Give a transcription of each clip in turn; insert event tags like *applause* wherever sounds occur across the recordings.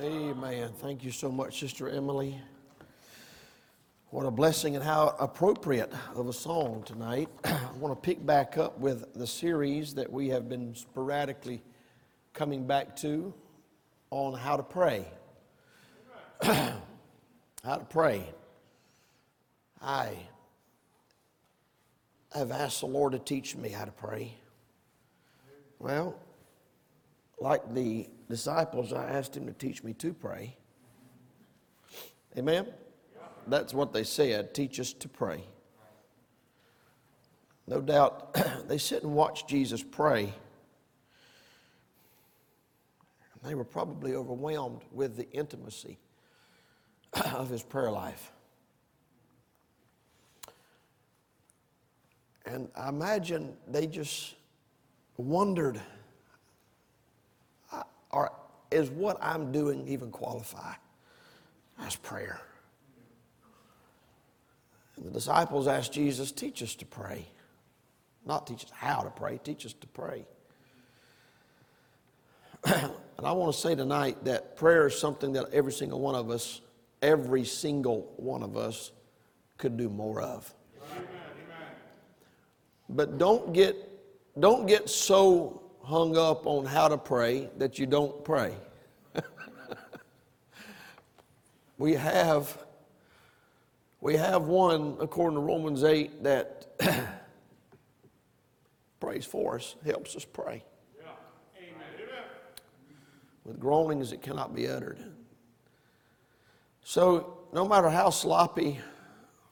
Amen. Thank you so much, Sister Emily. What a blessing and how appropriate of a song tonight. *clears throat* I want to pick back up with the series that we have been sporadically coming back to on how to pray. *clears throat* how to pray. I have asked the Lord to teach me how to pray. Well, like the disciples, I asked him to teach me to pray. Amen? That's what they said teach us to pray. No doubt *clears throat* they sit and watch Jesus pray. And They were probably overwhelmed with the intimacy *clears throat* of his prayer life. And I imagine they just wondered is what I'm doing even qualify as prayer? And the disciples asked Jesus, teach us to pray. Not teach us how to pray, teach us to pray. *clears throat* and I want to say tonight that prayer is something that every single one of us, every single one of us could do more of. Amen. But don't get, don't get so hung up on how to pray that you don't pray. *laughs* we have we have one according to Romans 8 that *coughs* prays for us, helps us pray. Yeah. With groanings that cannot be uttered. So, no matter how sloppy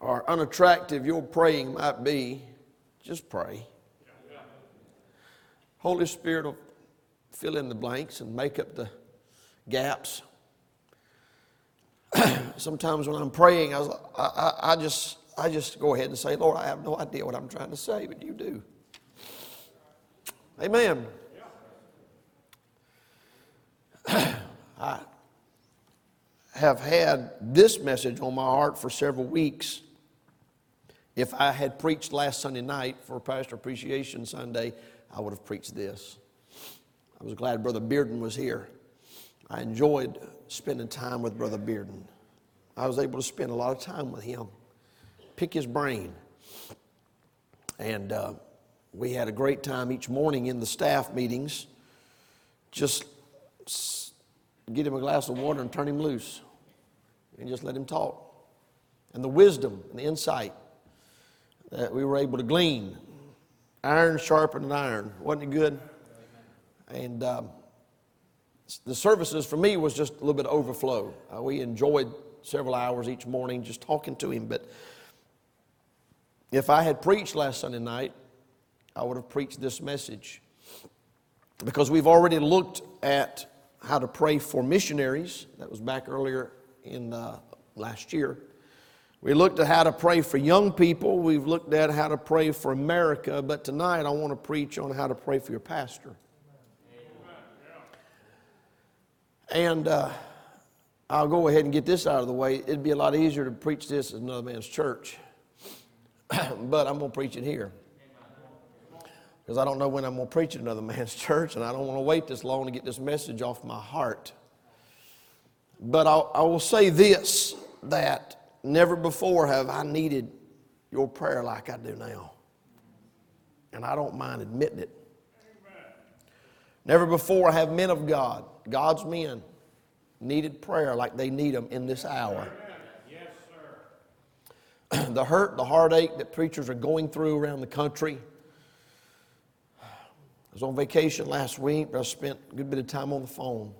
or unattractive your praying might be, just pray. Holy Spirit will fill in the blanks and make up the gaps. *clears throat* Sometimes when I'm praying, I, I, I, just, I just go ahead and say, Lord, I have no idea what I'm trying to say, but you do. Amen. *clears throat* I have had this message on my heart for several weeks. If I had preached last Sunday night for Pastor Appreciation Sunday, I would have preached this. I was glad Brother Bearden was here. I enjoyed spending time with Brother Bearden. I was able to spend a lot of time with him, pick his brain. And uh, we had a great time each morning in the staff meetings. Just get him a glass of water and turn him loose and just let him talk. And the wisdom and the insight that we were able to glean Iron sharpened iron. Wasn't it good? And um, the services for me was just a little bit overflow. Uh, we enjoyed several hours each morning just talking to him. But if I had preached last Sunday night, I would have preached this message. Because we've already looked at how to pray for missionaries. That was back earlier in uh, last year. We looked at how to pray for young people. We've looked at how to pray for America. But tonight I want to preach on how to pray for your pastor. And uh, I'll go ahead and get this out of the way. It'd be a lot easier to preach this at another man's church. *clears throat* but I'm going to preach it here. Because I don't know when I'm going to preach at another *laughs* man's church, and I don't want to wait this long to get this message off my heart. But I'll, I will say this that Never before have I needed your prayer like I do now. And I don't mind admitting it. Never before have men of God, God's men, needed prayer like they need them in this hour. *clears throat* The hurt, the heartache that preachers are going through around the country. I was on vacation last week, but I spent a good bit of time on the phone.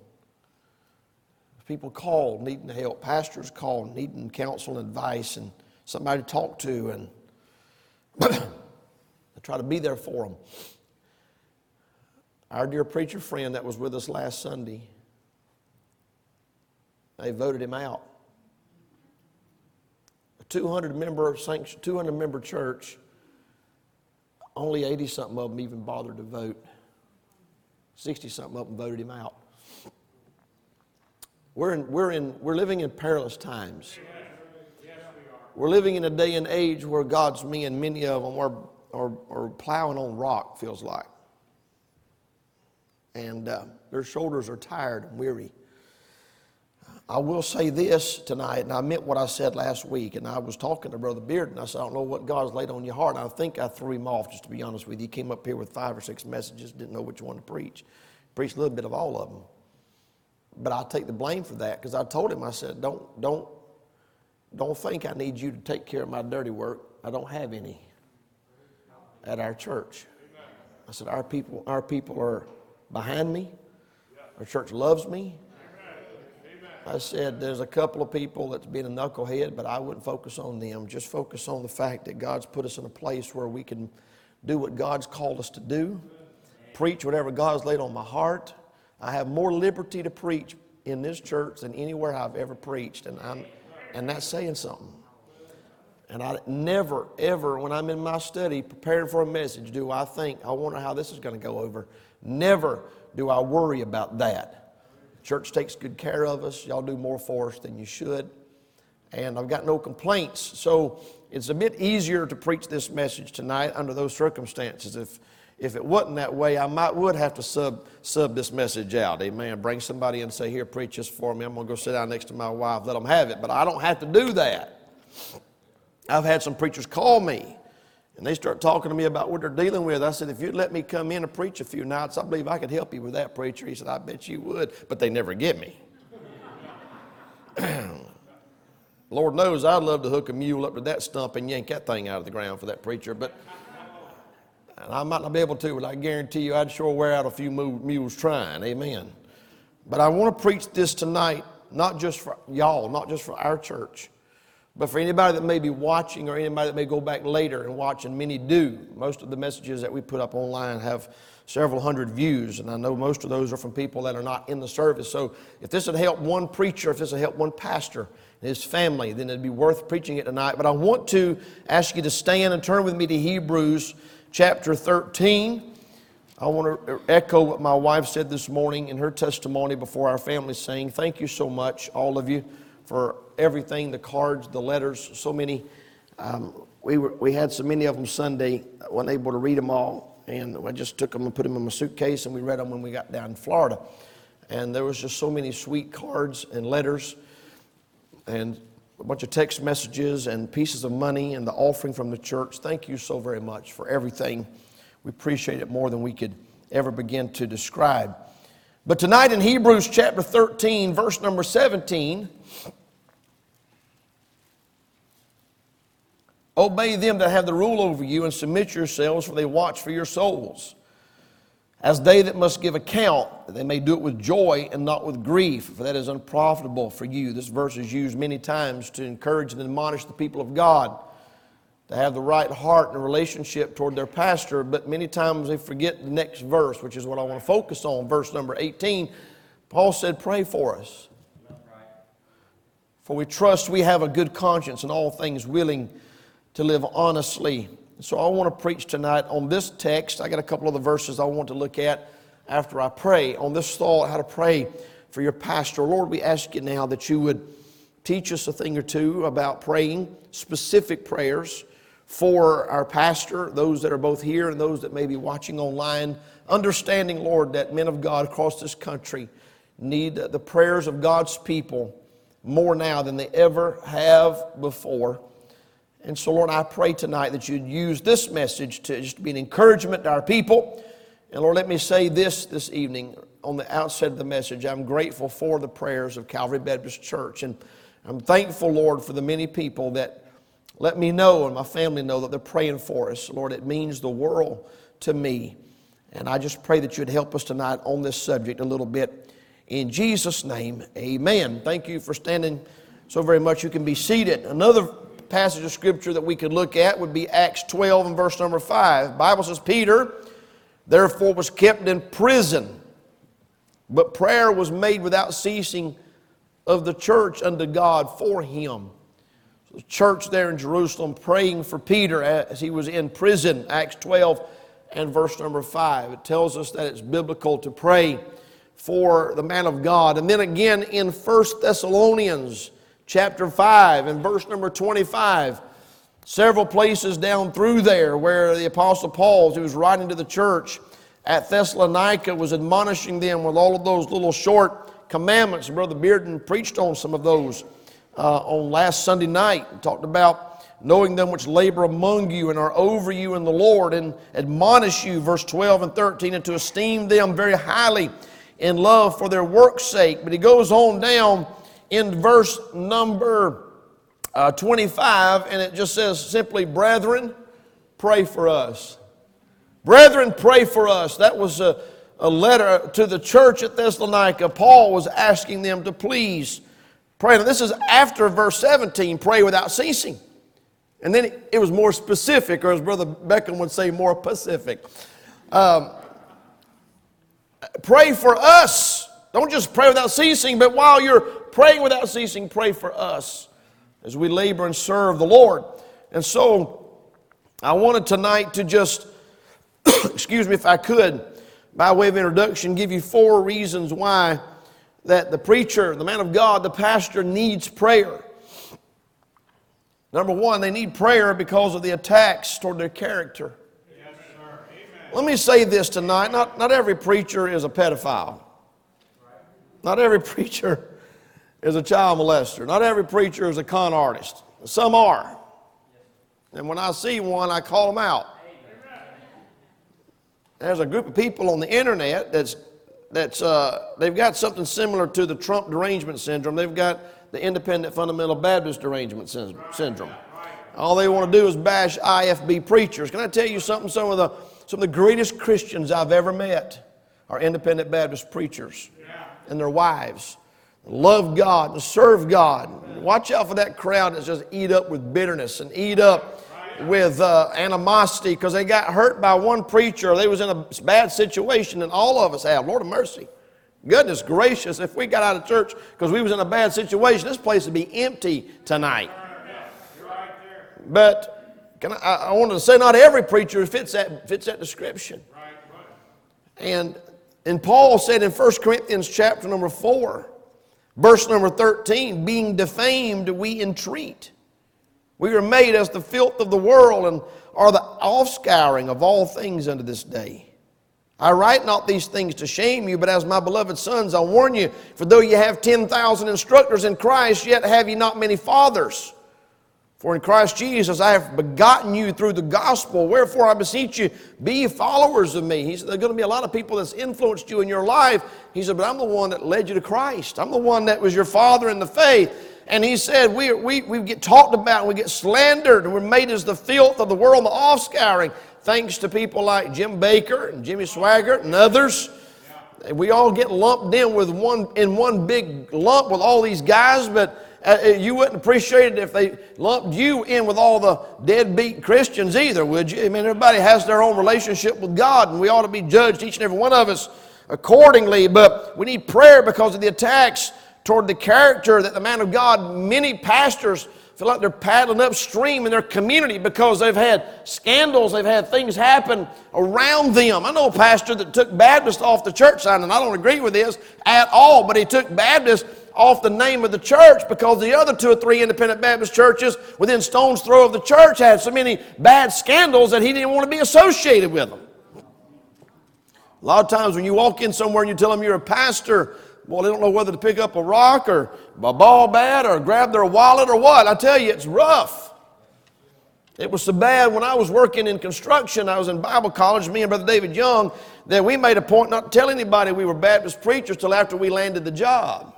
People call needing help. Pastors call needing counsel and advice and somebody to talk to, and *clears throat* I try to be there for them. Our dear preacher friend that was with us last Sunday, they voted him out. A 200 member, 200 member church, only 80 something of them even bothered to vote. 60 something of them voted him out. We're, in, we're, in, we're living in perilous times. We're living in a day and age where God's men, many of them, are, are, are plowing on rock, feels like. And uh, their shoulders are tired and weary. I will say this tonight, and I meant what I said last week. And I was talking to Brother Beard, and I said, I don't know what God's laid on your heart. I think I threw him off, just to be honest with you. He came up here with five or six messages, didn't know which one to preach. Preached a little bit of all of them. But I'll take the blame for that because I told him, I said, don't, don't, don't think I need you to take care of my dirty work. I don't have any at our church. I said, our people, our people are behind me. Our church loves me. I said, there's a couple of people that's been a knucklehead, but I wouldn't focus on them. Just focus on the fact that God's put us in a place where we can do what God's called us to do, preach whatever God's laid on my heart. I have more liberty to preach in this church than anywhere I've ever preached, and, I'm, and that's saying something. And I never, ever, when I'm in my study preparing for a message, do I think, I wonder how this is going to go over. Never do I worry about that. Church takes good care of us. Y'all do more for us than you should. And I've got no complaints. So it's a bit easier to preach this message tonight under those circumstances. If, if it wasn't that way, I might would have to sub, sub this message out. Amen. Bring somebody in and say, Here, preach this for me. I'm going to go sit down next to my wife, let them have it. But I don't have to do that. I've had some preachers call me and they start talking to me about what they're dealing with. I said, if you'd let me come in and preach a few nights, I believe I could help you with that, preacher. He said, I bet you would, but they never get me. *clears throat* Lord knows I'd love to hook a mule up to that stump and yank that thing out of the ground for that preacher, but I might not be able to, but I guarantee you I'd sure wear out a few mules trying. Amen. But I want to preach this tonight, not just for y'all, not just for our church, but for anybody that may be watching or anybody that may go back later and watch, and many do, most of the messages that we put up online have several hundred views, and I know most of those are from people that are not in the service. So if this would help one preacher, if this would help one pastor and his family, then it'd be worth preaching it tonight. But I want to ask you to stand and turn with me to Hebrews chapter 13. I want to echo what my wife said this morning in her testimony before our family sang. Thank you so much, all of you, for everything the cards, the letters, so many. Um, we, were, we had so many of them Sunday, I wasn't able to read them all. And I just took them and put them in my suitcase, and we read them when we got down in Florida. And there was just so many sweet cards and letters, and a bunch of text messages and pieces of money and the offering from the church. Thank you so very much for everything. We appreciate it more than we could ever begin to describe. But tonight in Hebrews chapter 13, verse number 17, Obey them that have the rule over you and submit yourselves, for they watch for your souls. As they that must give account, that they may do it with joy and not with grief, for that is unprofitable for you. This verse is used many times to encourage and admonish the people of God to have the right heart and relationship toward their pastor, but many times they forget the next verse, which is what I want to focus on, verse number 18. Paul said, Pray for us. For we trust we have a good conscience in all things willing to live honestly. So I want to preach tonight on this text. I got a couple of the verses I want to look at after I pray on this thought how to pray for your pastor. Lord, we ask you now that you would teach us a thing or two about praying, specific prayers for our pastor, those that are both here and those that may be watching online. Understanding, Lord, that men of God across this country need the prayers of God's people more now than they ever have before. And so, Lord, I pray tonight that you'd use this message to just be an encouragement to our people. And Lord, let me say this this evening on the outset of the message. I'm grateful for the prayers of Calvary Baptist Church. And I'm thankful, Lord, for the many people that let me know and my family know that they're praying for us. Lord, it means the world to me. And I just pray that you'd help us tonight on this subject a little bit. In Jesus' name, amen. Thank you for standing so very much. You can be seated. Another passage of scripture that we could look at would be Acts 12 and verse number 5. The Bible says, Peter, therefore, was kept in prison, but prayer was made without ceasing of the church unto God for him. So the church there in Jerusalem praying for Peter as he was in prison, Acts 12 and verse number 5. It tells us that it's biblical to pray for the man of God. And then again in 1 Thessalonians chapter 5 and verse number 25. Several places down through there where the Apostle Paul, he was writing to the church at Thessalonica, was admonishing them with all of those little short commandments. Brother Bearden preached on some of those uh, on last Sunday night. He talked about knowing them which labor among you and are over you in the Lord and admonish you, verse 12 and 13, and to esteem them very highly in love for their work's sake. But he goes on down in verse number uh, 25, and it just says simply, Brethren, pray for us. Brethren, pray for us. That was a, a letter to the church at Thessalonica. Paul was asking them to please pray. Now, this is after verse 17 pray without ceasing. And then it, was more specific, or as Brother Beckham would say, more pacific. Um, pray for us. Don't just pray without ceasing, but while you're praying without ceasing, pray for us as we labor and serve the Lord. And so I wanted tonight to just, *coughs* excuse me if I could, by way of introduction, give you four reasons why that the preacher, the man of God, the pastor needs prayer. Number one, they need prayer because of the attacks toward their character. Yes, Let me say this tonight not, not every preacher is a pedophile, not every *laughs* preacher is a child molester, not every preacher is a con artist. Some are. And when I see one, I call them out. There's a group of people on the internet that's, that's uh, they've got something similar to the Trump derangement syndrome. They've got the independent fundamental Baptist derangement syndrome. All they want to do is bash IFB preachers. Can I tell you something? Some of the, some of the greatest Christians I've ever met are independent Baptist preachers and their wives. Love God and serve God. Watch out for that crowd that's just eat up with bitterness and eat up with uh, animosity because they got hurt by one preacher. Or they was in a bad situation, and all of us have. Lord of mercy. Goodness gracious, if we got out of church because we was in a bad situation, this place would be empty tonight. But can I, I wanted to say not every preacher fits that, fits that description. And, and Paul said in 1 Corinthians chapter number 4, verse number 13, being defamed we entreat. We are made as the filth of the world and are the offscouring of all things unto this day. I write not these things to shame you, but as my beloved sons, I warn you, for though you have 10,000 instructors in Christ, yet have ye not many fathers. For in Christ Jesus I have begotten you through the gospel. Wherefore I beseech you, be followers of me. He said, are going to be a lot of people that's influenced you in your life. He said, But I'm the one that led you to Christ. I'm the one that was your father in the faith. And he said, We, we, we get talked about, we get slandered, and we're made as the filth of the world, the offscouring thanks to people like Jim Bakker and Jimmy Swaggart and others. We all get lumped in with one in one big lump with all these guys, but uh, uh, you wouldn't appreciate it if they lumped you in with all the deadbeat Christians either, would you? I mean, everybody has their own relationship with God, and we ought to be judged, each and every one of us, accordingly. But we need prayer because of the attacks toward the character that the man of God, many pastors feel like they're paddling upstream in their community because they've had scandals, they've had things happen around them. I know a pastor that took Baptist off the church sign, and I don't agree with this at all, but he took Baptist off the name of the church because the other two or three independent Baptist churches within stone's throw of the church had so many bad scandals that he didn't want to be associated with them. A lot of times when you walk in somewhere and you tell them you're a pastor, well, they don't know whether to pick up a rock or a ball bat or grab their wallet or what. I tell you, it's rough. It was so bad when I was working in construction, I was in Bible college, me and Brother David Young, that we made a point not to tell anybody we were Baptist preachers till after we landed the job.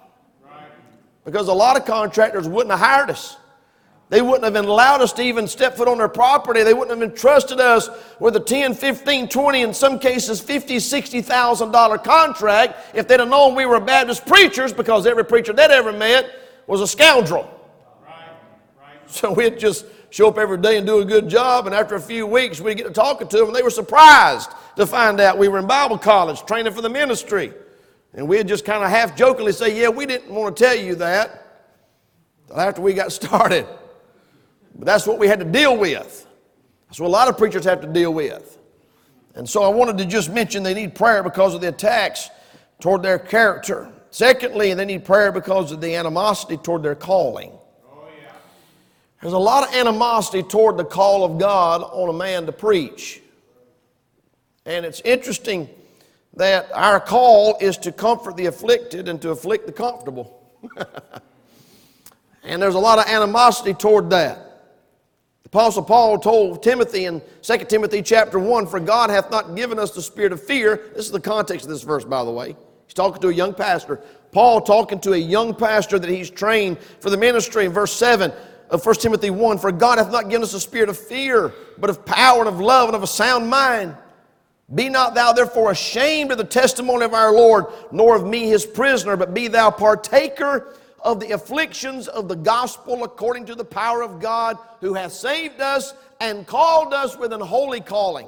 Because a lot of contractors wouldn't have hired us. They wouldn't have allowed us to even step foot on their property. They wouldn't have entrusted us with a 10, 15, 20, in some cases 50, 60,000 dollar contract if they'd have known we were Baptist preachers because every preacher they'd ever met was a scoundrel. So we'd just show up every day and do a good job, and after a few weeks we'd get to talking to them, and they were surprised to find out we were in Bible college training for the ministry. And we'd just kind of half jokingly say, Yeah, we didn't want to tell you that after we got *laughs* started. But that's what we had to deal with. That's what a lot of preachers have to deal with. And so I wanted to just mention they need prayer because of the attacks toward their character. Secondly, they need prayer because of the animosity toward their calling. There's a lot of animosity toward the call of God on a man to preach. And it's interesting that our call is to comfort the afflicted and to afflict the comfortable. *laughs* and there's a lot of animosity toward that. Apostle Paul told Timothy in 2 Timothy chapter 1 For God hath not given us the spirit of fear. This is the context of this verse, by the way. He's talking to a young pastor. Paul talking to a young pastor that he's trained for the ministry in verse 7 of 1 Timothy 1 For God hath not given us a spirit of fear, but of power and of love and of a sound mind. Be not thou therefore ashamed of the testimony of our Lord, nor of me his prisoner, but be thou partaker of the afflictions of the gospel according to the power of God, who hath saved us and called us with an holy calling,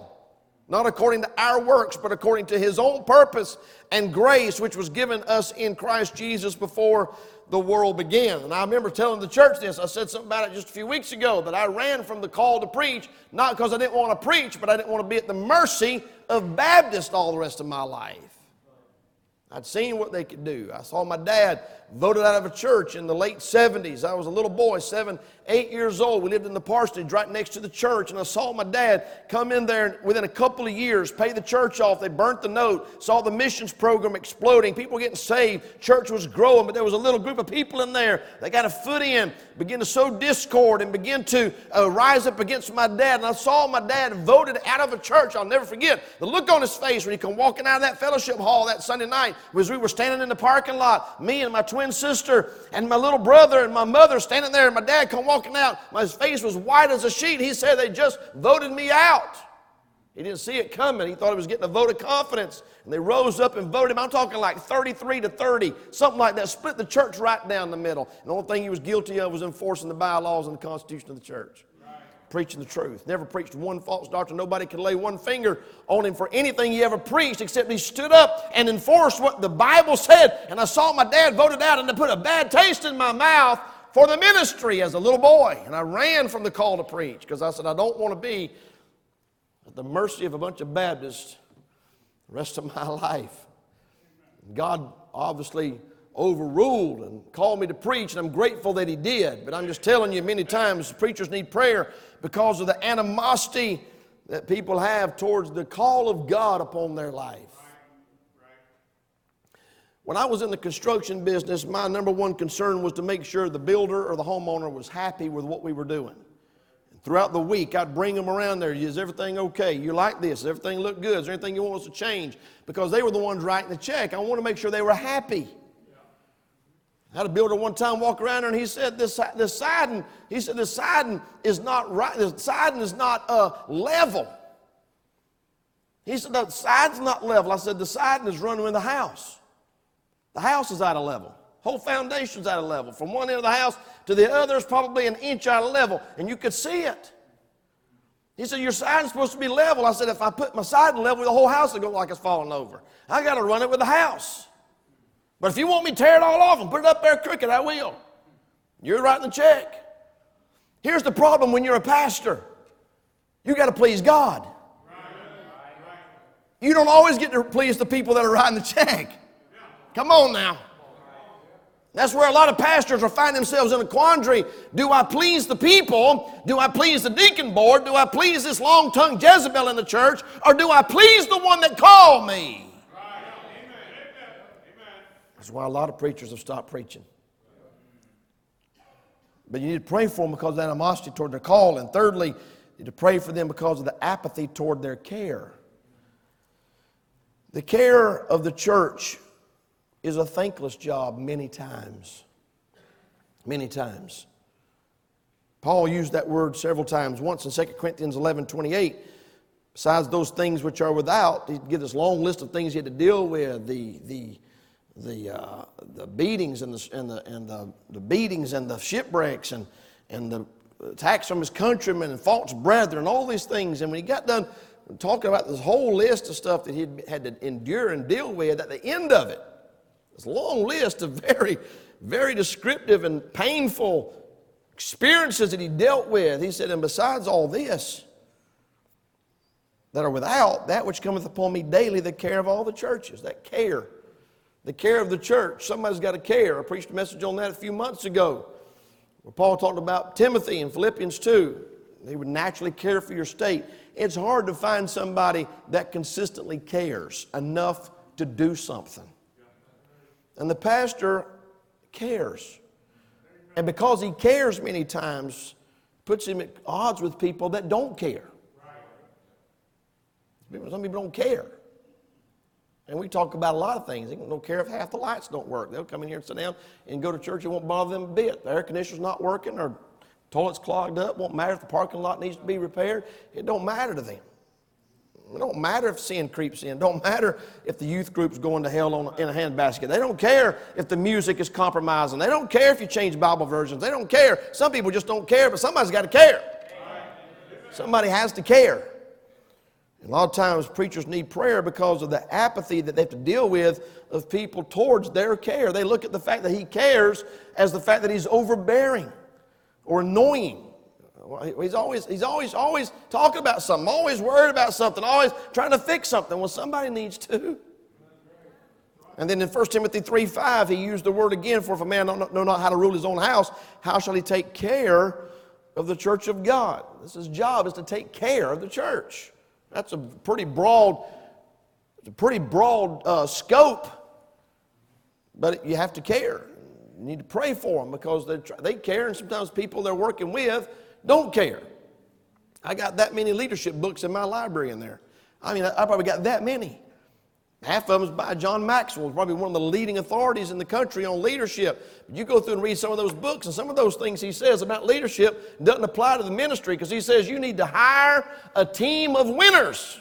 not according to our works, but according to his own purpose and grace, which was given us in Christ Jesus before the world began. And I remember telling the church this. I said something about it just a few weeks ago that I ran from the call to preach, not because I didn't want to preach, but I didn't want to be at the mercy of Baptists all the rest of my life. I'd seen what they could do. I saw my dad voted out of a church in the late 70s. I was a little boy, seven, eight years old. We lived in the parsonage right next to the church, and I saw my dad come in there and within a couple of years, pay the church off. They burnt the note, saw the missions program exploding, people getting saved, church was growing, but there was a little group of people in there They got a foot in, began to sow discord, and begin to uh, rise up against my dad. And I saw my dad voted out of a church. I'll never forget the look on his face when he come walking out of that fellowship hall that Sunday night was we were standing in the parking lot, me and my twin sister and my little brother and my mother standing there, and my dad come walking out. My face was white as a sheet. He said they just voted me out. He didn't see it coming. He thought he was getting a vote of confidence. And they rose up and voted him. I'm talking like 33 to 30, something like that. Split the church right down the middle. And the only thing he was guilty of was enforcing the bylaws and the Constitution of the church preaching the truth. Never preached one false doctrine. Nobody could lay one finger on him for anything he ever preached except he stood up and enforced what the Bible said. And I saw my dad voted out and it put a bad taste in my mouth for the ministry as a little boy. And I ran from the call to preach because I said, I don't want to be at the mercy of a bunch of Baptists the rest of my *laughs* life. God obviously overruled and called me to preach, and I'm grateful that He did. But I'm just telling you, many times preachers need prayer because of the animosity that people have towards the call of God upon their life. When I was in the construction business, my number one concern was to make sure the builder or the homeowner was happy with what we were doing. Throughout the week, I'd bring them around there. Is everything okay? You like this? Does everything look good? Is there anything you want us to change? Because they were the ones writing the check. I want to make sure they were happy. Had a builder one time walk around there and he said, this, this siding, he said, the siding is not right, the siding is not uh, level. He said, the siding's not level. I said, the siding is running in the house. The house is out of level. Whole foundation's out of level. From one end of the house to the other is probably an inch out of level, and you could see it. He said, Your siding's supposed to be level. I said, If I put my siding level, the whole house will go like it's falling over. I got to run it with the house. But if you want me to tear it all off and put it up there crooked, I will. You're writing the check. Here's the problem when you're a pastor you got to please God. You don't always get to please the people that are writing the check. Come on now. That's where a lot of pastors are finding themselves in a quandary. Do I please the people? Do I please the deacon board? Do I please this long tongued Jezebel in the church? Or do I please the one that called me? That's why a lot of preachers have stopped preaching. But you need to pray for them because of the animosity toward their call. And thirdly, you need to pray for them because of the apathy toward their care. The care of the church is a thankless job many times. Many times. Paul used that word several times. Once in 2 Corinthians 11 28. Besides those things which are without, he gives this long list of things he had to deal with the, the the, uh, the beatings and, the, and, the, and the, the beatings and the shipwrecks and, and the attacks from his countrymen and false brethren, and all these things. And when he got done talking about this whole list of stuff that he had to endure and deal with, at the end of it, this long list of very, very descriptive and painful experiences that he dealt with, he said, and besides all this, that are without, that which cometh upon me daily, the care of all the churches, that care the care of the church. Somebody's got to care. I preached a message on that a few months ago where Paul talked about Timothy in Philippians 2. They would naturally care for your state. It's hard to find somebody that consistently cares enough to do something. And the pastor cares. And because he cares many times, puts him at odds with people that don't care. Some people don't care. And we talk about a lot of things. They don't care if half the lights don't work. They'll come in here and sit down and go to church. It won't bother them a bit. The air conditioner's not working or toilet's clogged up. Won't matter if the parking lot needs to be repaired. It don't matter to them. It don't matter if sin creeps in. It don't matter if the youth group's going to hell on, in a handbasket. They don't care if the music is compromising. They don't care if you change Bible versions. They don't care. Some people just don't care, but somebody's got to care. Somebody has to care. A lot of times preachers need prayer because of the apathy that they have to deal with of people towards their care. They look at the fact that he cares as the fact that he's overbearing or annoying. He's always, he's always, always talking about something, always worried about something, always trying to fix something. Well, somebody needs to. And then in 1 Timothy 3 5, he used the word again for if a man know not how to rule his own house, how shall he take care of the church of God? This is his job is to take care of the church. That's a pretty broad, a pretty broad uh, scope, but you have to care. You need to pray for them because they care, and sometimes people they're working with don't care. I got that many leadership books in my library in there. I mean, I probably got that many. Half of them is by John Maxwell, probably one of the leading authorities in the country on leadership. You go through and read some of those books, and some of those things he says about leadership doesn't apply to the ministry because he says you need to hire a team of winners.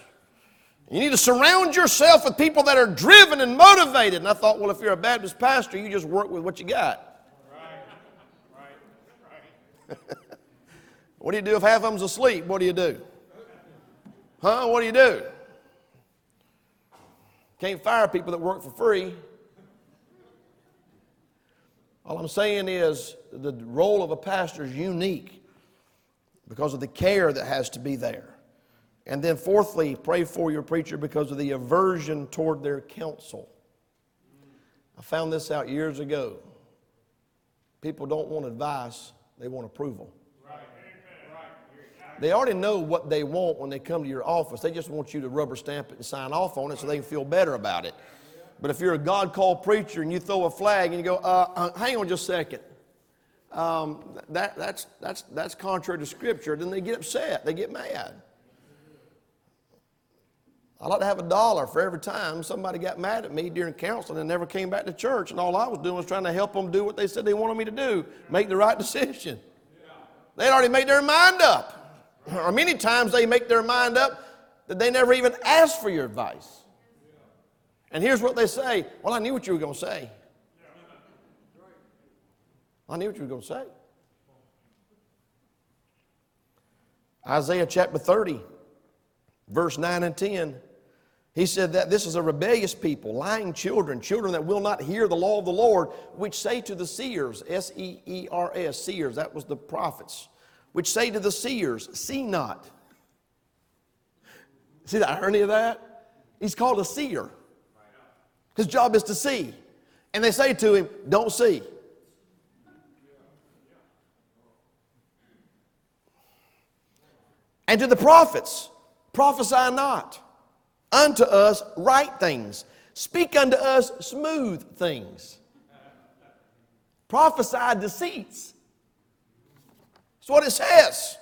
You need to surround yourself with people that are driven and motivated. And I thought, well, if you're a Baptist pastor, you just work with what you got. Right, right, right. what do you do if half of them's asleep? What do you do? Huh? What do you do? Can't fire people that work for free. All I'm saying is the role of a pastor is unique because of the care that has to be there. And then, fourthly, pray for your preacher because of the aversion toward their counsel. I found this out years ago. People don't want advice, they want approval. They already know what they want when they come to your office. They just want you to rubber stamp it and sign off on it so they can feel better about it. But if you're a God called preacher and you throw a flag and you go, uh, uh, hang on just a second, um, that, that's, that's, that's contrary to Scripture, then they get upset. They get mad. I'd like to have a dollar for every time somebody got mad at me during counseling and never came back to church, and all I was doing was trying to help them do what they said they wanted me to do, make the right decision. They'd already made their mind up or many times they make their mind up that they never even asked for your advice. And here's what they say Well, I knew what you were going to say. I knew what you were going to say. Isaiah chapter 30, verse 9 and 10. He said that this is a rebellious people, lying children, children that will not hear the law of the Lord, which say to the seers, S E E R S, seers, that was the prophets which say to the seers, See not. See the irony of that? He's called a seer. His job is to see. And they say to him, Don't see. And to the prophets, prophesy not. Unto us, right things. Speak unto us smooth things. Prophesy deceits. That's what it says.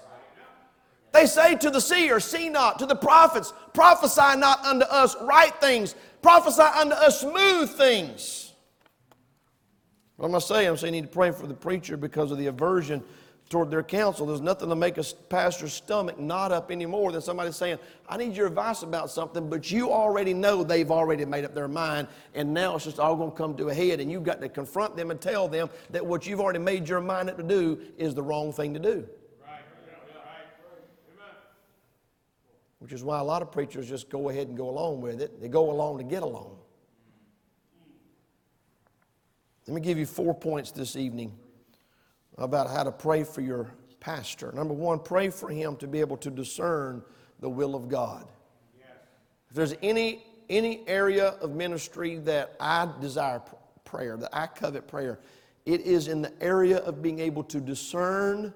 They say to the seer, See not, to the prophets, prophesy not unto us right things, prophesy unto us smooth things. What am I saying? I'm saying you need to pray for the preacher because of the aversion toward their counsel. There's nothing to make a pastor's stomach knot up anymore than somebody saying, I need your advice about something, but you already know they've already made up their mind, and now it's just all going to come to a head, and you've got to confront them and tell them that what you've already made your mind up to do is the wrong thing to do. Which is why a lot of preachers just go ahead and go along with it. They go along to get along. Let me give you four points this evening about how to pray for your pastor. Number one, pray for him to be able to discern the will of God. If there's any, any area of ministry that I desire prayer, that I covet prayer, it is in the area of being able to discern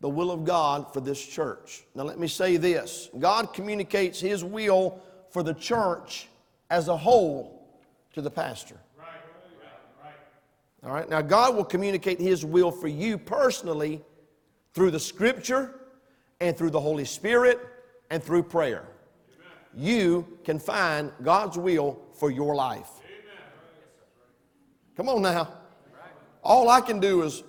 the will of God for this church. Now, let me say this God communicates His will for the church as a whole to the pastor. All right, now God will communicate His will for you personally through the Scripture and through the Holy Spirit and through prayer. You can find God's will for your life. Come on now. All I can do is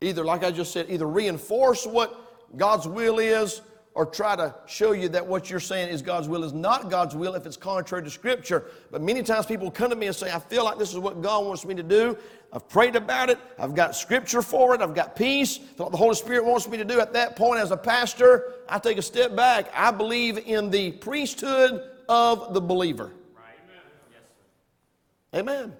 either, like I just said, either reinforce what God's will is or try to show you that what you're saying is God's will is not God's will if it's contrary to Scripture. But many times people come to me and say, I feel like this is what God wants me to do. I've prayed about it. I've got Scripture for it. I've got peace. what the Holy Spirit wants me to do. At that point, as a pastor, I take a step back. I believe in the priesthood of the believer. Right. Amen. Amen.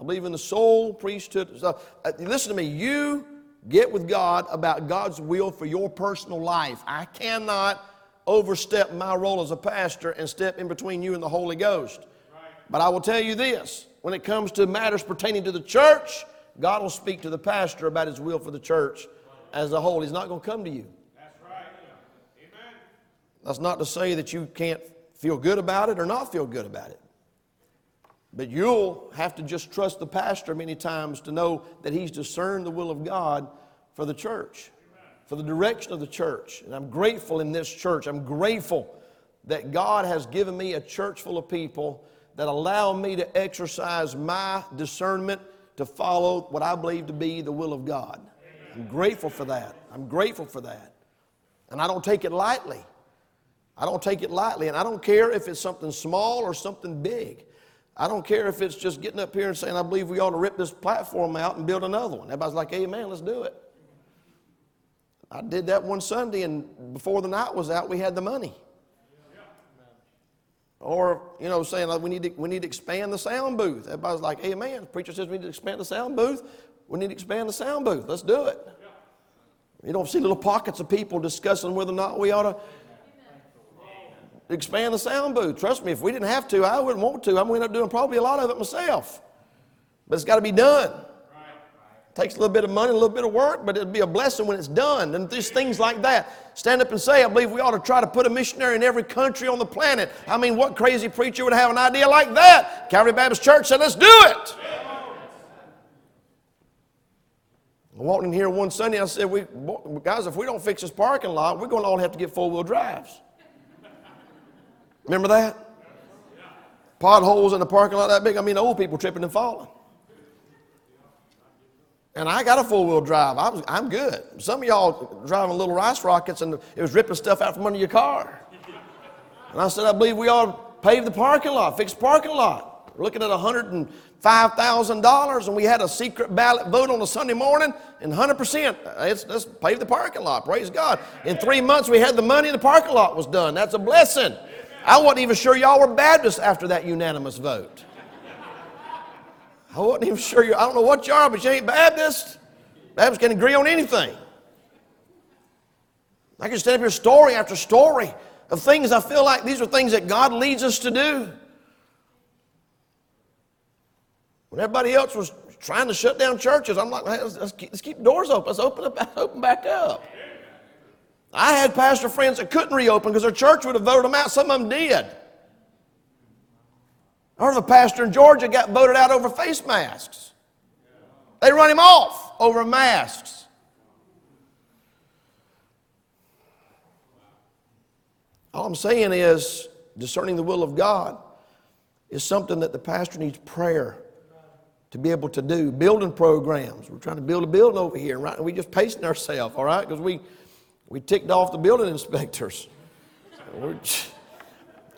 I believe in the soul priesthood. So, uh, listen to me. You Get with God about God's will for your personal life. I cannot overstep my role as a pastor and step in between you and the Holy Ghost. But I will tell you this when it comes to matters pertaining to the church, God will speak to the pastor about his will for the church as a whole. He's not going to come to you. That's right. Amen. That's not to say that you can't feel good about it or not feel good about it. But you'll have to just trust the pastor many times to know that he's discerned the will of God for the church, for the direction of the church. And I'm grateful in this church. I'm grateful that God has given me a church full of people that allow me to exercise my discernment to follow what I believe to be the will of God. I'm grateful for that. I'm grateful for that. And I don't take it lightly. I don't take it lightly. And I don't care if it's something small or something big. I don't care if it's just getting up here and saying, I believe we ought to rip this platform out and build another one. Everybody's like, Amen, let's do it. I did that one Sunday, and before the night was out, we had the money. Or, you know, saying like, we, need to, we need to expand the sound booth. Everybody's like, Amen. The preacher says we need to expand the sound booth. We need to expand the sound booth. Let's do it. You don't see little pockets of people discussing whether or not we ought to expand the sound booth. Trust me, if we didn't have to, I wouldn't want to. I'm going to end up doing probably a lot of it myself. But it's got to be done. It takes a little bit of money, a little bit of work, but it'll be a blessing when it's done. And just things like that. Stand up and say, I believe we ought to try to put a missionary in every country on the planet. I mean, what crazy preacher would have an idea like that? Calvary Baptist Church said, let's do it. I walked in here one Sunday. I said, we, guys, if we don't fix this parking lot, we're going to all have to get four wheel drives. Remember that? Potholes in the parking lot that big. I mean, old people tripping and falling. And I got a four wheel drive. I was, I'm good. Some of y'all driving little rice rockets and it was ripping stuff out from under your car. And I said, I believe we ought to pave the parking lot, fix the parking lot. We're looking at $105,000 and we had a secret ballot vote on a Sunday morning and 100%. Let's, let's pave the parking lot. Praise God. In three months we had the money and the parking lot was done. That's a blessing. I wasn't even sure y'all were Baptists after that unanimous vote. I wasn't even sure you, I don't know what you are, but you ain't Baptist. Baptists can agree on anything. I can stand up here story after story of things I feel like these are things that God leads us to do. When everybody else was trying to shut down churches, I'm like, let's, let's, keep, let's keep doors open. Let's open, up, *laughs* open back up. I had pastor friends that couldn't reopen because their church would have voted them out. Some of them did. I heard of a pastor in Georgia got voted out over face masks. They run him off over masks. All I'm saying is discerning the will of God is something that the pastor needs prayer to be able to do. Building programs. We're trying to build a building over here, right? We just pacing ourselves, all right? Because we we ticked off the building inspectors.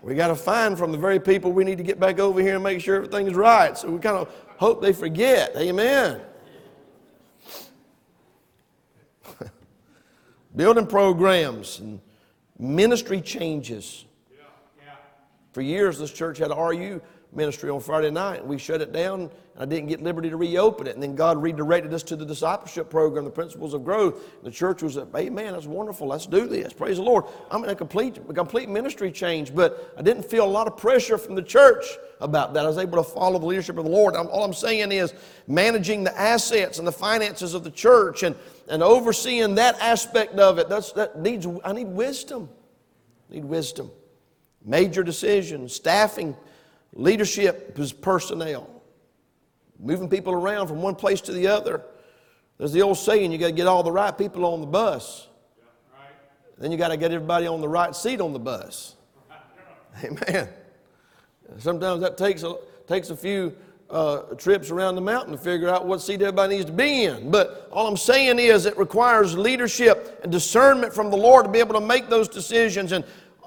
we got a fine from the very people we need to get back over here and make sure everything's right. So we kind of hope they forget. Amen. *laughs* Building programs and ministry changes. For years, this church had RU ministry on Friday night. We shut it down, and I didn't get liberty to reopen it. And then God redirected us to the discipleship program, the principles of growth. The church was, Amen, that's wonderful. Let's do this. Praise the Lord. I'm in a complete, a complete ministry change, but I didn't feel a lot of pressure from the church about that. I was able to follow the leadership of the Lord. I'm, all I'm saying is managing the assets and the finances of the church and, and overseeing that aspect of it. That's, that needs, I need wisdom. I need wisdom. Major decisions, staffing Leadership is personnel, moving people around from one place to the other. There's the old saying you got to get all the right people on the bus. Then you got to get everybody on the right seat on the bus. *laughs* Amen. Sometimes that takes a, takes a few uh, trips around the mountain to figure out what seat everybody needs to be in. But all I'm saying is it requires leadership and discernment from the Lord to be able to make those decisions. And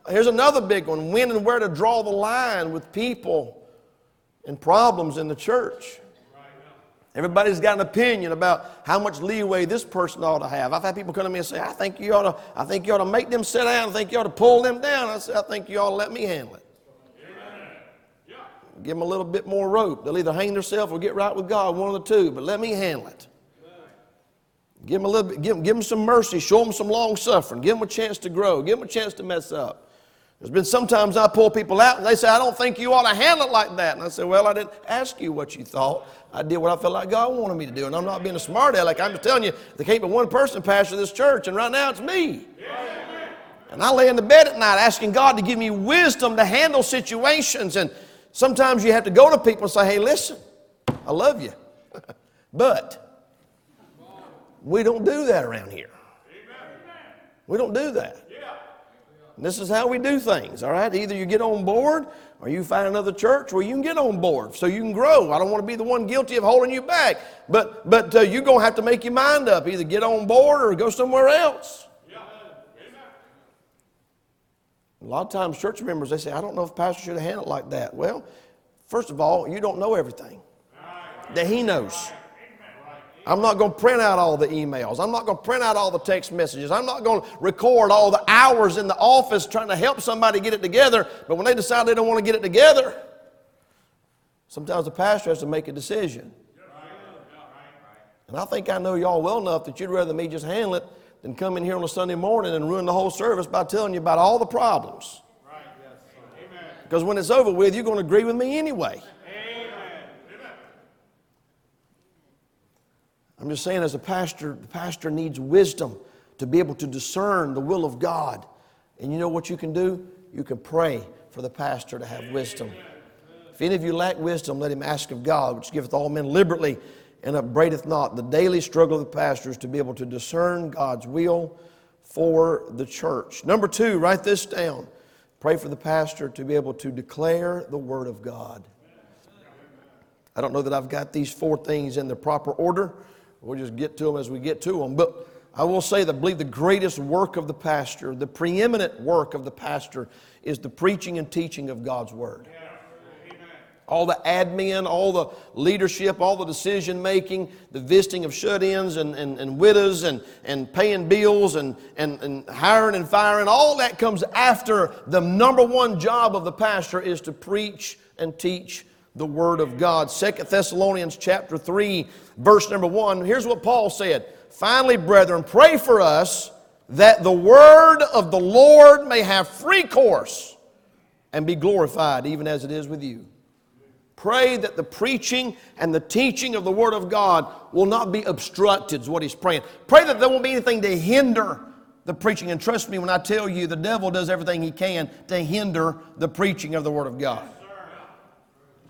here's another big one when and where to draw the line with people and problems in the church. Everybody's got an opinion about how much leeway this person ought to have. I've had people come to me and say, I think you ought to, I think you ought to make them sit down. I think you ought to pull them down. I say, I think you ought to let me handle it give them a little bit more rope. They'll either hang themselves or get right with God, one of the two, but let me handle it. Give them a little bit, give them, give them some mercy, show them some long suffering, give them a chance to grow, give them a chance to mess up. There's been sometimes I pull people out and they say, I don't think you ought to handle it like that. And I say, Well, I didn't ask you what you thought. I did what I felt like God wanted me to do. And I'm not being a smart aleck. I'm just telling you, there can't be one person pastor this church, and right now it's me. And I lay in the bed at night asking God to give me wisdom to handle situations. And Sometimes you have to go to people and say, hey, listen, I love you. *laughs* but we don't do that around here. We don't do that. This is how we do things, all right? Either you get on board or you find another church where you can get on board so you can grow. I don't want to be the one guilty of holding you back, but, but uh, you're going to have to make your mind up. Either get on board or go somewhere else. A lot of times, church members, they say, I don't know if pastor should have handled it like that. Well, first of all, you don't know everything that he knows. I'm not going to print out all the emails. I'm not going to print out all the text messages. I'm not going to record all the hours in the office trying to help somebody get it together. But when they decide they don't want to get it together, sometimes the pastor has to make a decision. And I think I know y'all well enough that you'd rather me just handle it than come in here on a Sunday morning and ruin the whole service by telling you about all the problems. Because when it's over with, you're going to agree with me anyway. I'm just saying, as a pastor, the pastor needs wisdom to be able to discern the will of God. And you know what you can do? You can pray for the pastor to have wisdom. If any of you lack wisdom, let him ask of God, which giveth all men liberally and upbraideth not. The daily struggle of the pastor is to be able to discern God's will for the church. Number two, write this down. Pray for the pastor to be able to declare the Word of God. I don't know that I've got these four things in the proper order. We'll just get to them as we get to them. But I will say that I believe the greatest work of the pastor, the preeminent work of the pastor, is the preaching and teaching of God's Word. All the admin, all the leadership, all the decision making, the visiting of shut ins and, and, and widows and, and paying bills and, and, and hiring and firing, all that comes after the number one job of the pastor is to preach and teach the word of God. Second Thessalonians chapter 3, verse number 1. Here's what Paul said. Finally, brethren, pray for us that the word of the Lord may have free course and be glorified, even as it is with you. Pray that the preaching and the teaching of the Word of God will not be obstructed, is what he's praying. Pray that there won't be anything to hinder the preaching. And trust me when I tell you, the devil does everything he can to hinder the preaching of the Word of God.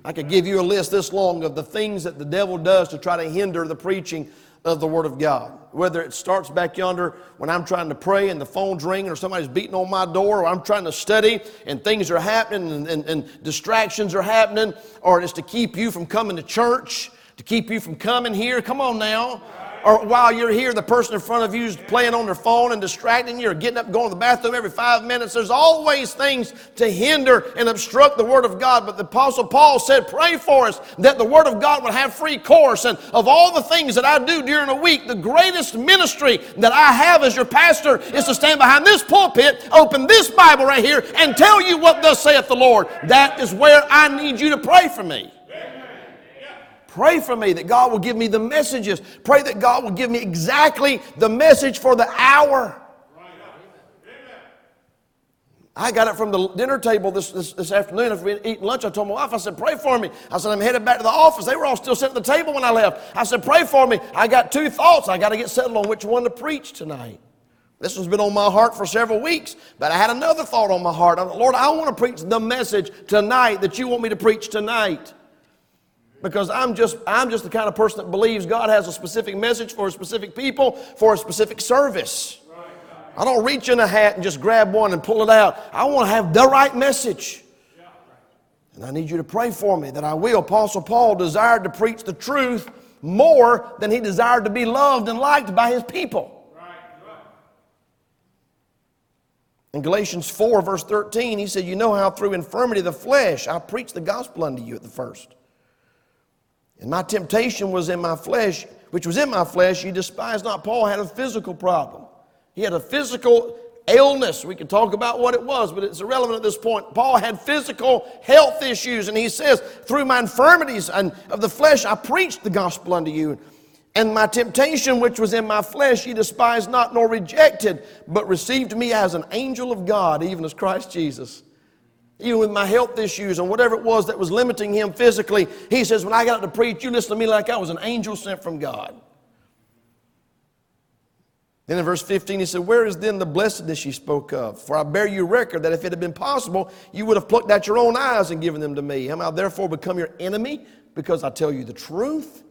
I could give you a list this long of the things that the devil does to try to hinder the preaching of the Word of God. Whether it starts back yonder when I'm trying to pray and the phone's ringing or somebody's beating on my door or I'm trying to study and things are happening and, and, and distractions are happening, or it's to keep you from coming to church, to keep you from coming here. Come on now or while you're here, the person in front of you is playing on their phone and distracting you, or getting up, going to the bathroom every five minutes. There's always things to hinder and obstruct the Word of God. But the Apostle Paul said, Pray for us that the Word of God would have free course. And of all the things that I do during a week, the greatest ministry that I have as your pastor is to stand behind this pulpit, open this Bible right here, and tell you what thus saith the Lord. That is where I need you to pray for me. Pray for me that God will give me the messages. Pray that God will give me exactly the message for the hour. I got it from the dinner table this, this, this afternoon. After we eating lunch, I told my wife, I said, pray for me. I said, I'm headed back to the office. They were all still sitting at the table when I left. I said, pray for me. I got two thoughts. I got to get settled on which one to preach tonight. This one's been on my heart for several weeks, but I had another thought on my heart. Lord, I want to preach the message tonight that you want me to preach tonight. Because I'm just, I'm just the kind of person that believes God has a specific message for a specific people for a specific service. I don't reach in a hat and just grab one and pull it out. I want to have the right message. And I need you to pray for me that I will. Apostle Paul desired to preach the truth more than he desired to be loved and liked by his people. In Galatians 4, verse 13, he said, You know how through infirmity of the flesh I preached the gospel unto you at the first. And my temptation was in my flesh, which was in my flesh, you despise not. Paul had a physical problem. He had a physical illness. We can talk about what it was, but it's irrelevant at this point. Paul had physical health issues, and he says, Through my infirmities and of the flesh, I preached the gospel unto you. And my temptation, which was in my flesh, ye despised not nor rejected, but received me as an angel of God, even as Christ Jesus. Even with my health issues and whatever it was that was limiting him physically, he says, When I got up to preach, you listen to me like I was an angel sent from God. Then in verse 15, he said, Where is then the blessedness ye spoke of? For I bear you record that if it had been possible, you would have plucked out your own eyes and given them to me. Am I therefore become your enemy because I tell you the truth?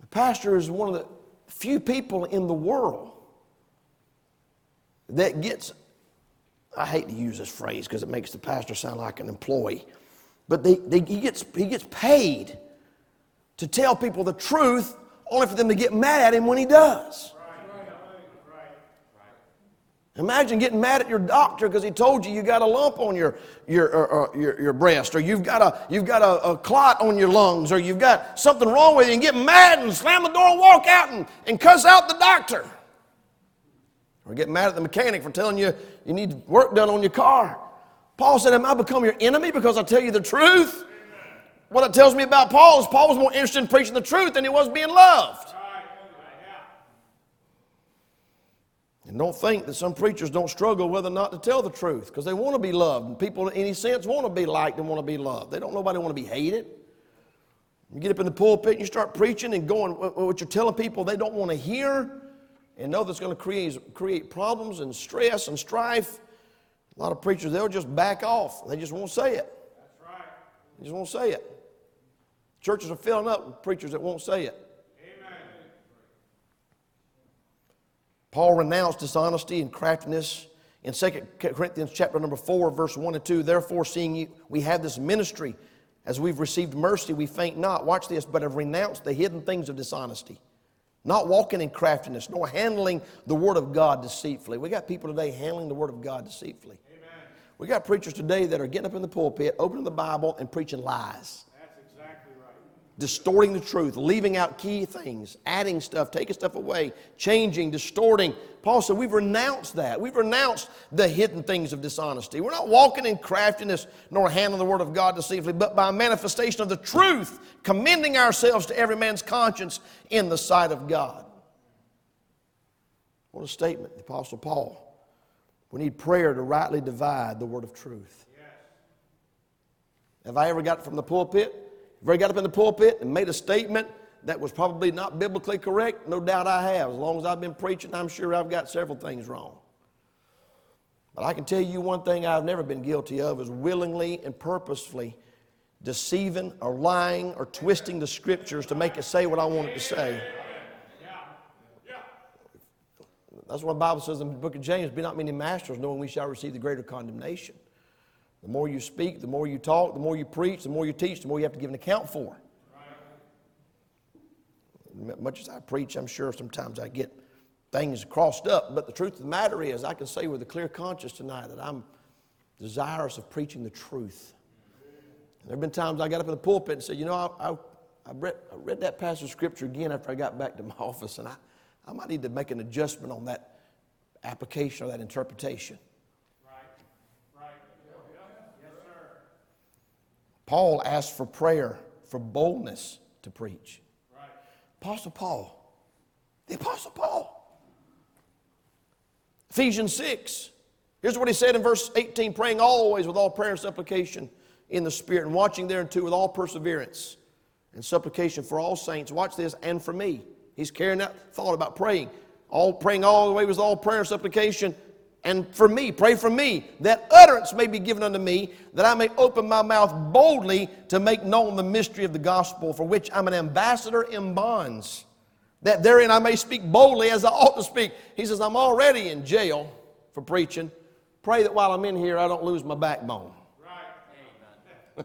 The pastor is one of the few people in the world that gets, I hate to use this phrase because it makes the pastor sound like an employee, but they, they, he, gets, he gets paid to tell people the truth only for them to get mad at him when he does. Imagine getting mad at your doctor because he told you you got a lump on your, your, or, or, your, your breast, or you've got, a, you've got a, a, clot on your lungs, or you've got something wrong with you, and get mad and slam the door and walk out and, and cuss out the doctor. Or get mad at the mechanic for telling you you need work done on your car. Paul said, Am I become your enemy because I tell you the truth? What it tells me about Paul is Paul was more interested in preaching the truth than he was being loved. And don't think that some preachers don't struggle whether or not to tell the truth because they want to be loved. And people, in any sense, want to be liked and want to be loved. They don't nobody want to be hated. You get up in the pulpit and you start preaching and going, what you're telling people they don't want to hear and know that's going to create, create problems and stress and strife. A lot of preachers, they'll just back off. They just won't say it. That's right. They just won't say it. Churches are filling up with preachers that won't say it. Amen. Paul renounced dishonesty and craftiness in 2 Corinthians chapter number 4, verse 1 and 2. Therefore, seeing you, we have this ministry, as we've received mercy, we faint not. Watch this, but have renounced the hidden things of dishonesty. Not walking in craftiness, nor handling the Word of God deceitfully. We got people today handling the Word of God deceitfully. Amen. We got preachers today that are getting up in the pulpit, opening the Bible, and preaching lies distorting the truth, leaving out key things, adding stuff, taking stuff away, changing, distorting. Paul said, We've renounced that. We've renounced the hidden things of dishonesty. We're not walking in craftiness nor handling the word of God deceitfully, but by manifestation of the truth, commending ourselves to every man's conscience in the sight of God. What a statement, the Apostle Paul. We need prayer to rightly divide the word of truth. Yes. Have I ever got from the pulpit? If I got up in the pulpit and made a statement that was probably not biblically correct, no doubt I have. As long as I've been preaching, I'm sure I've got several things wrong. But I can tell you one thing I've never been guilty of is willingly and purposefully deceiving or lying or twisting the scriptures to make it say what I want it to say. That's what the Bible says in the book of James be not many masters, knowing we shall receive the greater condemnation. The more you speak, the more you talk, the more you preach, the more you teach, the more you have to give an account for. Right. Much as I preach, I'm sure sometimes I get things crossed up, but the truth of the matter is, I can say with a clear conscience tonight that I'm desirous of preaching the truth. There have been times I got up in the pulpit and said, You know, I, I, I, read, I read that passage of scripture again after I got back to my *laughs* office, and I, I might need to make an adjustment on that application or that interpretation. Paul asked for prayer for boldness to preach. Right. Apostle Paul, the Apostle Paul. Ephesians 6. Here's what he said in verse 18 praying always with all prayer and supplication in the Spirit, and watching thereunto with all perseverance and supplication for all saints. Watch this, and for me. He's carrying that thought about praying. all praying all the way with all prayer and supplication. And for me, pray for me, that utterance may be given unto me, that I may open my mouth boldly to make known the mystery of the gospel, for which I'm an ambassador in bonds, that therein I may speak boldly as I ought to speak. He says, I'm already in jail for preaching. Pray that while I'm in here, I don't lose my backbone. *laughs*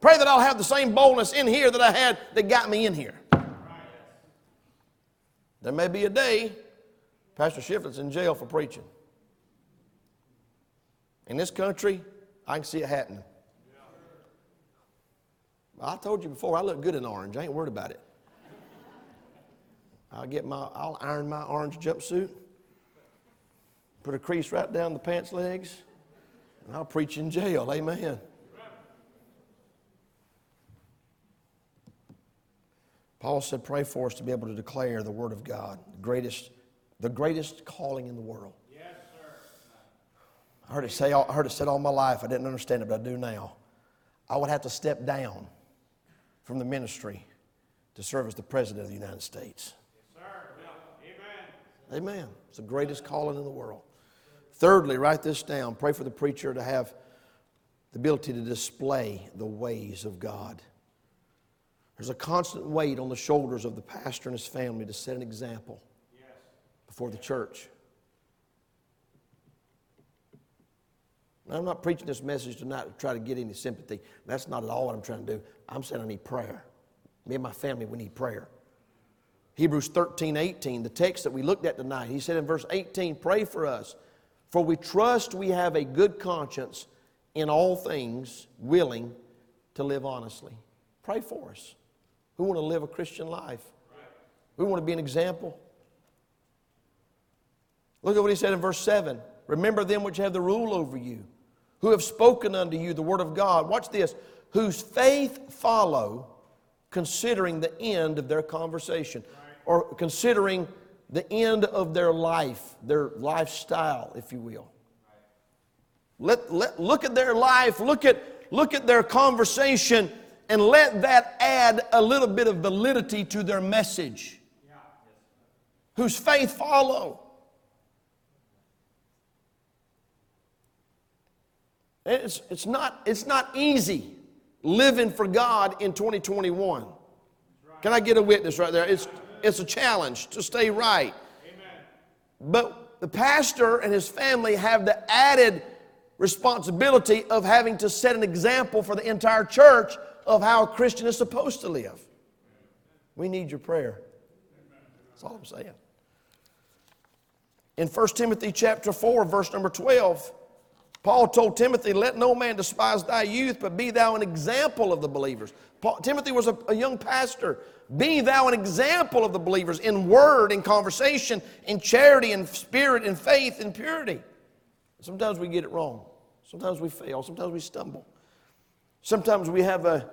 Pray that I'll have the same boldness in here that I had that got me in here. There may be a day Pastor Shiflett's in jail for preaching. In this country, I can see it happening. I told you before, I look good in orange. I ain't worried about it. I'll get my, I'll iron my orange jumpsuit, put a crease right down the pants legs, and I'll preach in jail. Amen. Paul said, Pray for us to be able to declare the Word of God, the greatest, the greatest calling in the world. Yes, sir. I heard, it say, I heard it said all my life. I didn't understand it, but I do now. I would have to step down from the ministry to serve as the President of the United States. Yes, sir. Amen. Amen. It's the greatest calling in the world. Thirdly, write this down. Pray for the preacher to have the ability to display the ways of God. There's a constant weight on the shoulders of the pastor and his family to set an example before the church. Now, I'm not preaching this message tonight to try to get any sympathy. That's not at all what I'm trying to do. I'm saying I need prayer. Me and my family, we need prayer. Hebrews 13, 18, the text that we looked at tonight, he said in verse 18, Pray for us, for we trust we have a good conscience in all things, willing to live honestly. Pray for us. We want to live a Christian life. We want to be an example. Look at what he said in verse 7 Remember them which have the rule over you, who have spoken unto you the word of God. Watch this. Whose faith follow, considering the end of their conversation, or considering the end of their life, their lifestyle, if you will. Let, let, look at their life, look at, look at their conversation and let that add a little bit of validity to their message. Whose faith follow. It's, it's, not, it's not easy living for God in 2021. Can I get a witness right there? It's, it's a challenge to stay right. But the pastor and his family have the added responsibility of having to set an example for the entire church of how a Christian is supposed to live. We need your prayer. That's all I'm saying. In 1 Timothy chapter 4, verse number 12, Paul told Timothy, Let no man despise thy youth, but be thou an example of the believers. Paul, Timothy was a, a young pastor. Be thou an example of the believers in word, in conversation, in charity, in spirit, in faith, in purity. Sometimes we get it wrong. Sometimes we fail. Sometimes we stumble. Sometimes we have a,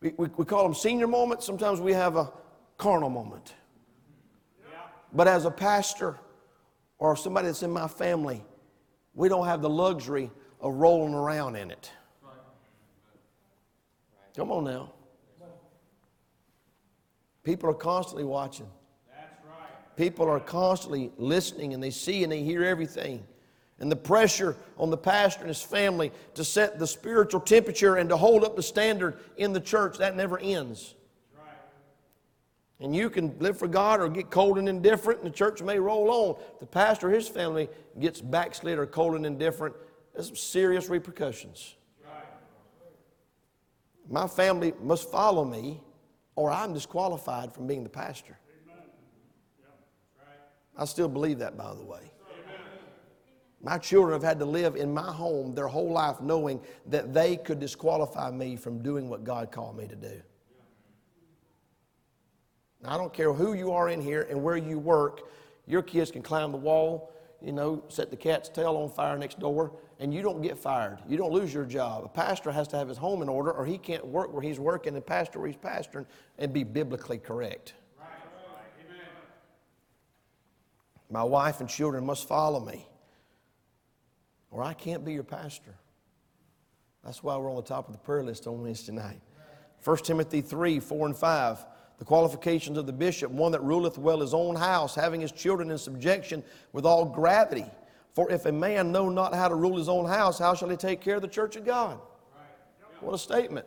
we, we, we call them senior moments, sometimes we have a carnal moment. But as a pastor or somebody that's in my family, we don't have the luxury of rolling around in it. Come on now. People are constantly watching. People are constantly listening and they see and they hear everything and the pressure on the pastor and his family to set the spiritual temperature and to hold up the standard in the church, that never ends. And you can live for God or get cold and indifferent, and the church may roll on. The pastor or his family gets backslid or cold and indifferent, there's some serious repercussions. My family must follow me, or I'm disqualified from being the pastor. I still believe that, by the way. My children have had to live in my home their whole life knowing that they could disqualify me from doing what God called me to do. Now, I don't care who you are in here and where you work, your kids can climb the wall, you know, set the cat's tail on fire next door, and you don't get fired. You don't lose your job. A pastor has to have his home in order, or he can't work where he's working and pastor where he's pastoring and be biblically correct. Right. My wife and children must follow me or I can't be your pastor. That's why we're on the top of the prayer list on Wednesday night. 1 Timothy 3 4 and 5. The qualifications of the bishop, one that ruleth well his own house, having his children in subjection with all gravity. For if a man know not how to rule his own house, how shall he take care of the church of God? What a statement.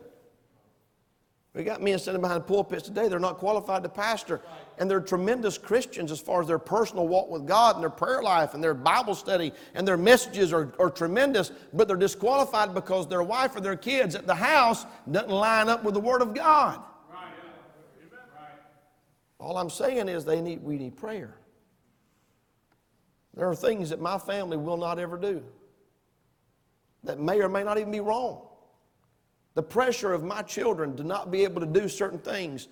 We got men sitting behind pulpits today, they're not qualified to pastor. And they're tremendous Christians as far as their personal walk with God and their prayer life and their Bible study and their messages are, are tremendous, but they're disqualified because their wife or their kids at the house doesn't line up with the Word of God. All I'm saying is they need, we need prayer. There are things that my family will not ever do that may or may not even be wrong. The pressure of my children to not be able to do certain things,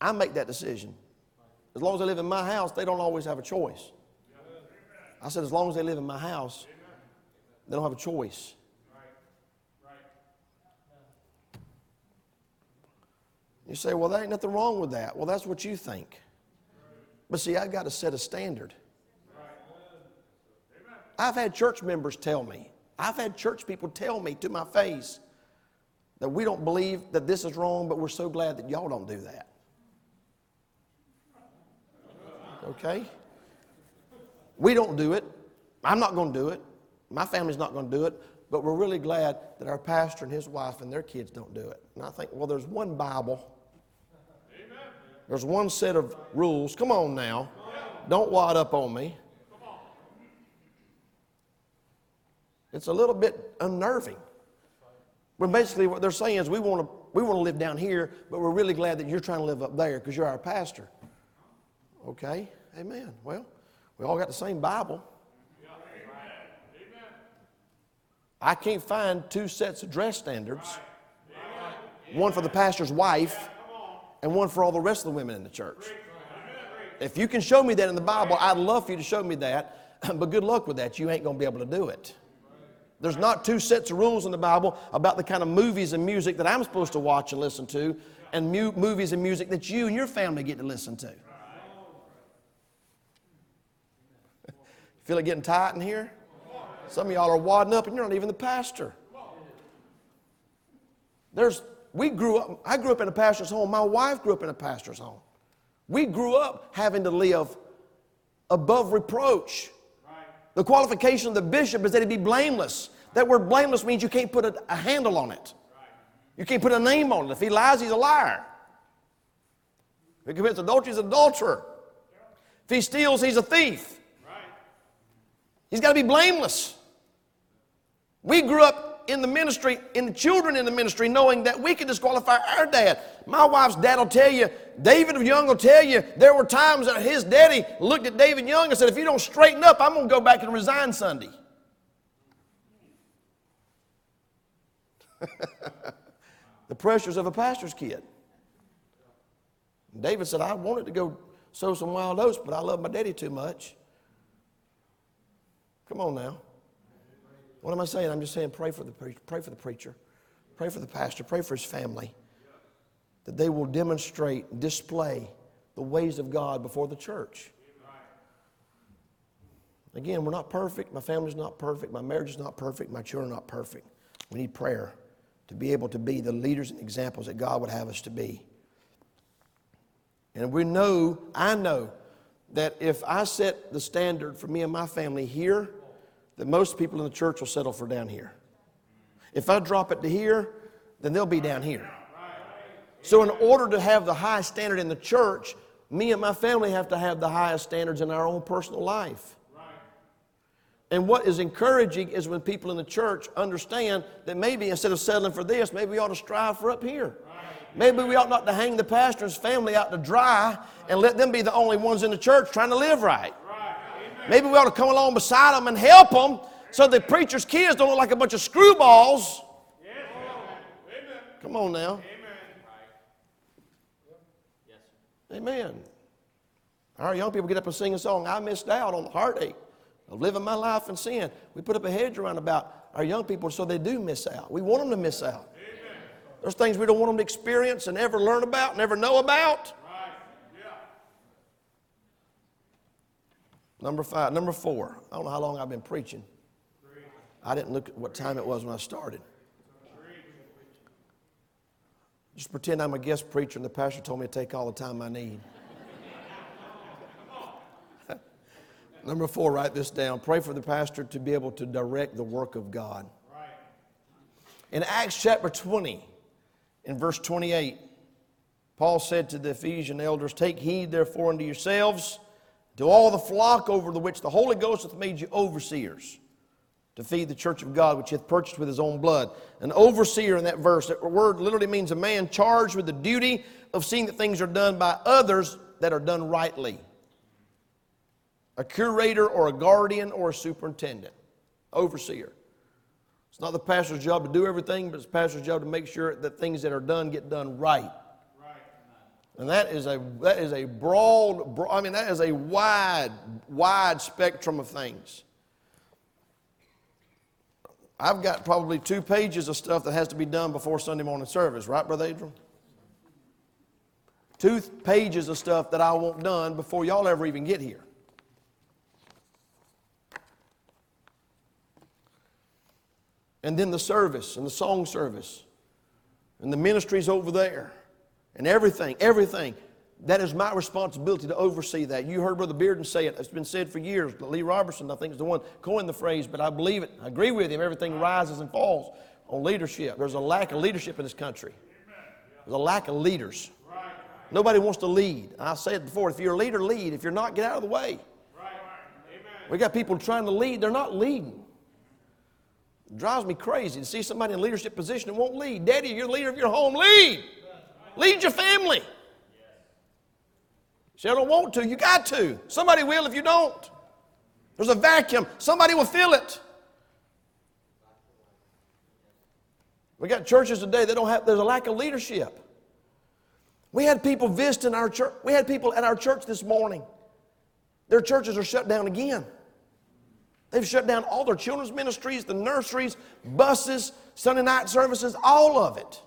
I make that decision. As long as they live in my house, they don't always have a choice. I said, as long as they live in my house, they don't have a choice. You say, well, there ain't nothing wrong with that. Well, that's what you think. But see, I've got to set a standard. I've had church members tell me, I've had church people tell me to my face that we don't believe that this is wrong, but we're so glad that y'all don't do that. Okay? We don't do it. I'm not going to do it. My family's not going to do it. But we're really glad that our pastor and his wife and their kids don't do it. And I think, well, there's one Bible there's one set of rules. Come on now. Don't wad up on me. It's a little bit unnerving. Well, basically, what they're saying is we want to we want to live down here, but we're really glad that you're trying to live up there because you're our pastor. Okay, amen. Well, we all got the same Bible. I can't find two sets of dress standards one for the pastor's wife and one for all the rest of the women in the church. If you can show me that in the Bible, I'd love for you to show me that, *clears throat* but good luck with that. You ain't going to be able to do it. There's not two sets of rules in the Bible about the kind of movies and music that I'm supposed to watch and listen to, and mu- movies and music that you and your family get to listen to. *laughs* Feel it getting tight in here? Some of y'all are wadding up and you're not even the pastor. There's we grew up, I grew up in a pastor's home. My wife grew up in a pastor's home. We grew up having to live above reproach. Right. The qualification of the bishop is that he be blameless. That word blameless means you can't put a, a handle on it. Right. You can't put a name on it. If he lies, he's a liar. If he commits adultery, he's an adulterer. If he steals, he's a thief. Right. He's got to be blameless. We grew up in the ministry, in the children in the ministry, knowing that we could disqualify our dad. My wife's dad will tell you, David Young will tell you, there were times that his daddy looked at David Young and said, If you don't straighten up, I'm going to go back and resign Sunday. *laughs* the pressures of a pastor's kid. David said, I wanted to go sow some wild oats, but I love my daddy too much. Come on now. What am I saying? I'm just saying pray for the pray for the preacher, pray for the pastor, pray for his family, that they will demonstrate, display the ways of God before the church. Again, we're not perfect. My family's not perfect. My marriage is not perfect. My children are not perfect. We need prayer to be able to be the leaders and examples that God would have us to be. And we know, I know, that if I set the standard for me and my family here, that most people in the church will settle for down here. If I drop it to here, then they'll be down here. So, in order to have the high standard in the church, me and my family have to have the highest standards in our own personal life. And what is encouraging is when people in the church understand that maybe instead of settling for this, maybe we ought to strive for up here. Maybe we ought not to hang the pastor's family out to dry and let them be the only ones in the church trying to live right. Maybe we ought to come along beside them and help them so the preacher's kids don't look like a bunch of screwballs. Come on now. Amen. Our young people get up and sing a song, I missed out on the heartache of living my life in sin. We put up a hedge around about our young people so they do miss out. We want them to miss out. There's things we don't want them to experience and ever learn about, never know about. Number five. Number four. I don't know how long I've been preaching. I didn't look at what time it was when I started. Just pretend I'm a guest preacher and the pastor told me to take all the time I need. *laughs* Number four, write this down. Pray for the pastor to be able to direct the work of God. In Acts chapter 20, in verse 28, Paul said to the Ephesian elders, Take heed therefore unto yourselves, to all the flock over the which the Holy Ghost hath made you overseers, to feed the church of God, which he hath purchased with his own blood. An overseer in that verse, that word literally means a man charged with the duty of seeing that things are done by others that are done rightly a curator or a guardian or a superintendent, overseer. It's not the pastor's job to do everything, but it's the pastor's job to make sure that things that are done get done right. And that is a that is a broad, broad, I mean that is a wide, wide spectrum of things. I've got probably two pages of stuff that has to be done before Sunday morning service, right, Brother Adrian? Two pages of stuff that I want done before y'all ever even get here. and then the service and the song service and the ministries over there and everything, everything. That is my responsibility to oversee that. You heard Brother Bearden say it. It's been said for years. Lee Roberson, I think, is the one coined the phrase, but I believe it. I agree with him. Everything rises and falls on leadership. There's a lack of leadership in this country. There's a lack of leaders. Nobody wants to lead. I said before, if you're a leader, lead. If you're not, get out of the way. We got people trying to lead. They're not leading. It drives me crazy to see somebody in a leadership position and won't lead. Daddy, you're the leader of your home. Lead. Lead your family. I don't want to. You got to. Somebody will if you don't. There's a vacuum. Somebody will fill it. We got churches today that don't have, there's a lack of leadership. We had people visiting our church. We had people at our church this morning. Their churches are shut down again. They've shut down all their children's ministries, the nurseries, buses, Sunday night services, all of it.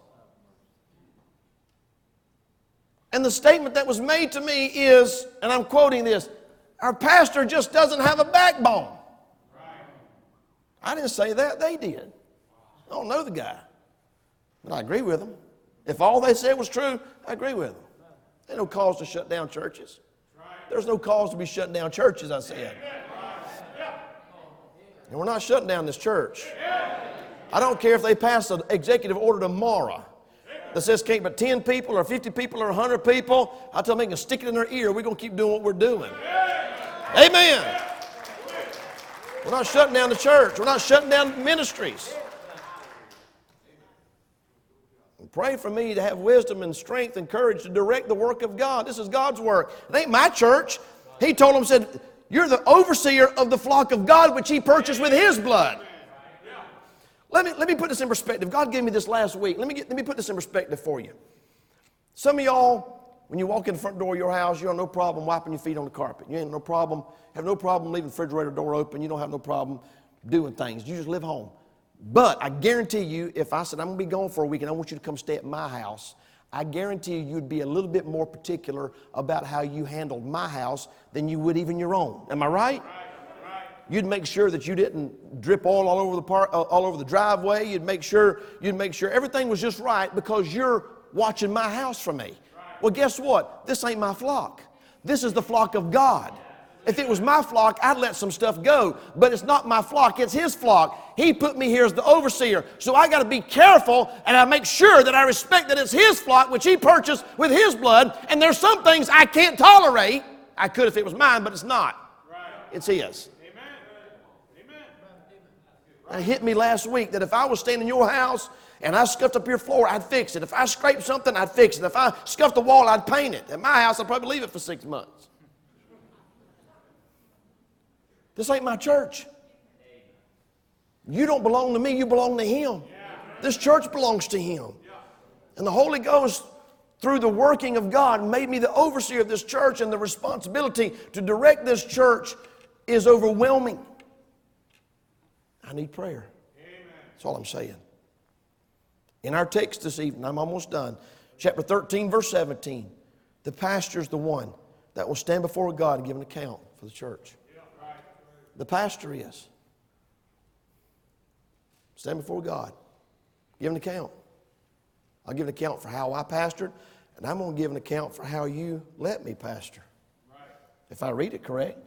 And the statement that was made to me is, and I'm quoting this our pastor just doesn't have a backbone. I didn't say that, they did. I don't know the guy, but I agree with them. If all they said was true, I agree with them. There's no cause to shut down churches. There's no cause to be shutting down churches, I said. And we're not shutting down this church. I don't care if they pass an executive order tomorrow that says can't but 10 people or 50 people or 100 people. I tell them they can stick it in their ear. We're going to keep doing what we're doing. Amen. We're not shutting down the church. We're not shutting down ministries. And pray for me to have wisdom and strength and courage to direct the work of God. This is God's work. It ain't my church. He told them, said, you're the overseer of the flock of God, which He purchased with His blood. Let me, let me put this in perspective. God gave me this last week. Let me, get, let me put this in perspective for you. Some of y'all, when you walk in the front door of your house, you have no problem wiping your feet on the carpet. You ain't no problem, have no problem leaving the refrigerator door open. You don't have no problem doing things. You just live home. But I guarantee you, if I said, I'm going to be gone for a week and I want you to come stay at my house, I guarantee you you'd be a little bit more particular about how you handled my house than you would even your own. Am I right? You'd make sure that you didn't drip oil all over the par- uh, all over the driveway. You'd make sure you'd make sure everything was just right because you're watching my house for me. Well, guess what? This ain't my flock. This is the flock of God. If it was my flock, I'd let some stuff go. But it's not my flock, it's his flock. He put me here as the overseer. So I got to be careful and I make sure that I respect that it's his flock, which he purchased with his blood. And there's some things I can't tolerate. I could if it was mine, but it's not. It's his. It hit me last week that if I was staying in your house and I scuffed up your floor, I'd fix it. If I scraped something, I'd fix it. If I scuffed the wall, I'd paint it. At my house, I'd probably leave it for six months. This ain't my church. You don't belong to me, you belong to Him. This church belongs to Him. And the Holy Ghost, through the working of God, made me the overseer of this church, and the responsibility to direct this church is overwhelming. I need prayer. Amen. That's all I'm saying. In our text this evening, I'm almost done. Chapter 13, verse 17. The pastor is the one that will stand before God and give an account for the church. The pastor is. Stand before God. Give an account. I'll give an account for how I pastored, and I'm going to give an account for how you let me pastor. Right. If I read it correct.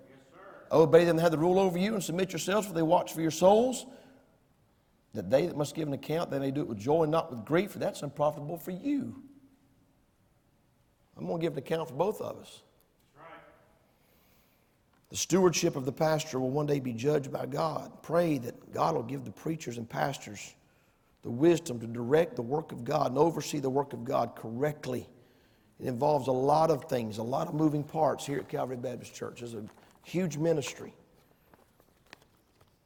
Obey them that have the rule over you and submit yourselves, for they watch for your souls. That they that must give an account, they may do it with joy and not with grief, for that's unprofitable for you. I'm going to give an account for both of us. The stewardship of the pastor will one day be judged by God. Pray that God will give the preachers and pastors the wisdom to direct the work of God and oversee the work of God correctly. It involves a lot of things, a lot of moving parts here at Calvary Baptist Church. It's a huge ministry.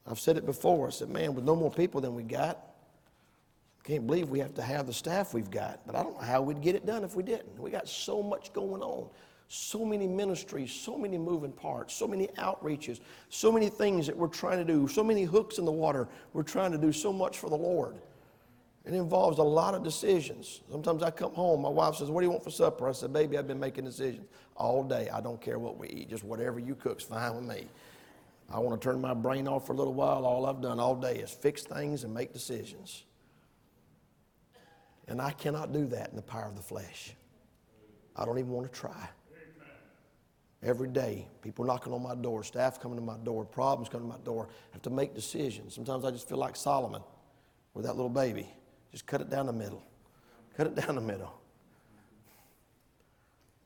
I've said it before. I said, man, with no more people than we got, I can't believe we have to have the staff we've got. But I don't know how we'd get it done if we didn't. We got so much going on so many ministries, so many moving parts, so many outreaches, so many things that we're trying to do, so many hooks in the water. We're trying to do so much for the Lord. It involves a lot of decisions. Sometimes I come home, my wife says, What do you want for supper? I said, Baby, I've been making decisions all day. I don't care what we eat, just whatever you cook's fine with me. I want to turn my brain off for a little while. All I've done all day is fix things and make decisions. And I cannot do that in the power of the flesh. I don't even want to try. Every day, people knocking on my door, staff coming to my door, problems coming to my door. I have to make decisions. Sometimes I just feel like Solomon with that little baby. Just cut it down the middle. Cut it down the middle.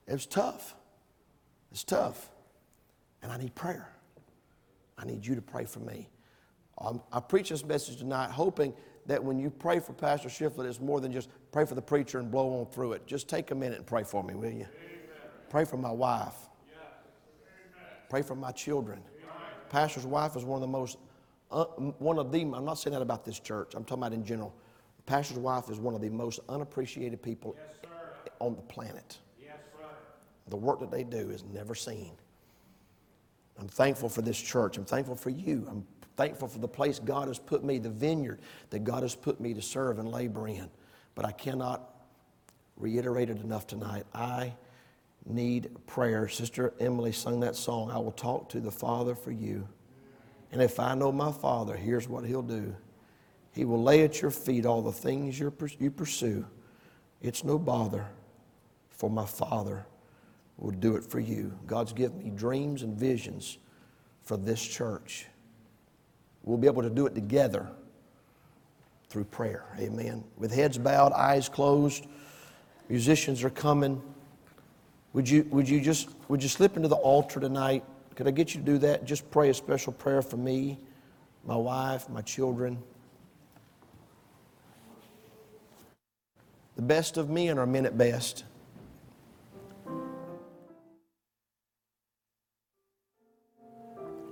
It's tough. It's tough. And I need prayer. I need you to pray for me. I'm, i preach this message tonight hoping that when you pray for Pastor Shiflett, it's more than just pray for the preacher and blow on through it. Just take a minute and pray for me, will you? Amen. Pray for my wife. Pray for my children. Pastor's wife is one of the most, uh, one of the, I'm not saying that about this church, I'm talking about in general. Pastor's wife is one of the most unappreciated people yes, on the planet. Yes, the work that they do is never seen. I'm thankful for this church. I'm thankful for you. I'm thankful for the place God has put me, the vineyard that God has put me to serve and labor in. But I cannot reiterate it enough tonight. I need prayer. Sister Emily sung that song, I will talk to the Father for you. And if I know my Father, here's what He'll do He will lay at your feet all the things you pursue. It's no bother, for my Father will do it for you. God's given me dreams and visions for this church. We'll be able to do it together through prayer. Amen. With heads bowed, eyes closed, musicians are coming. Would you, would you just would you slip into the altar tonight? Could I get you to do that? Just pray a special prayer for me, my wife, my children. The best of men are men at best.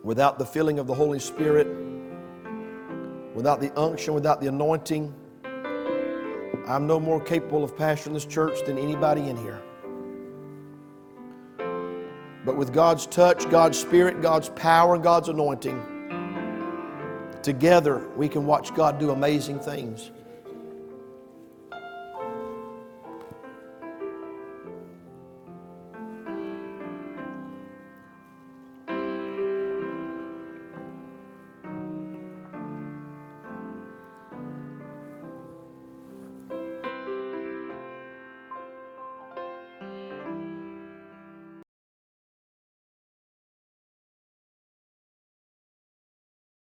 Without the filling of the Holy Spirit, without the unction, without the anointing, I'm no more capable of pastoring this church than anybody in here. But with God's touch, God's Spirit, God's power, and God's anointing, together we can watch God do amazing things.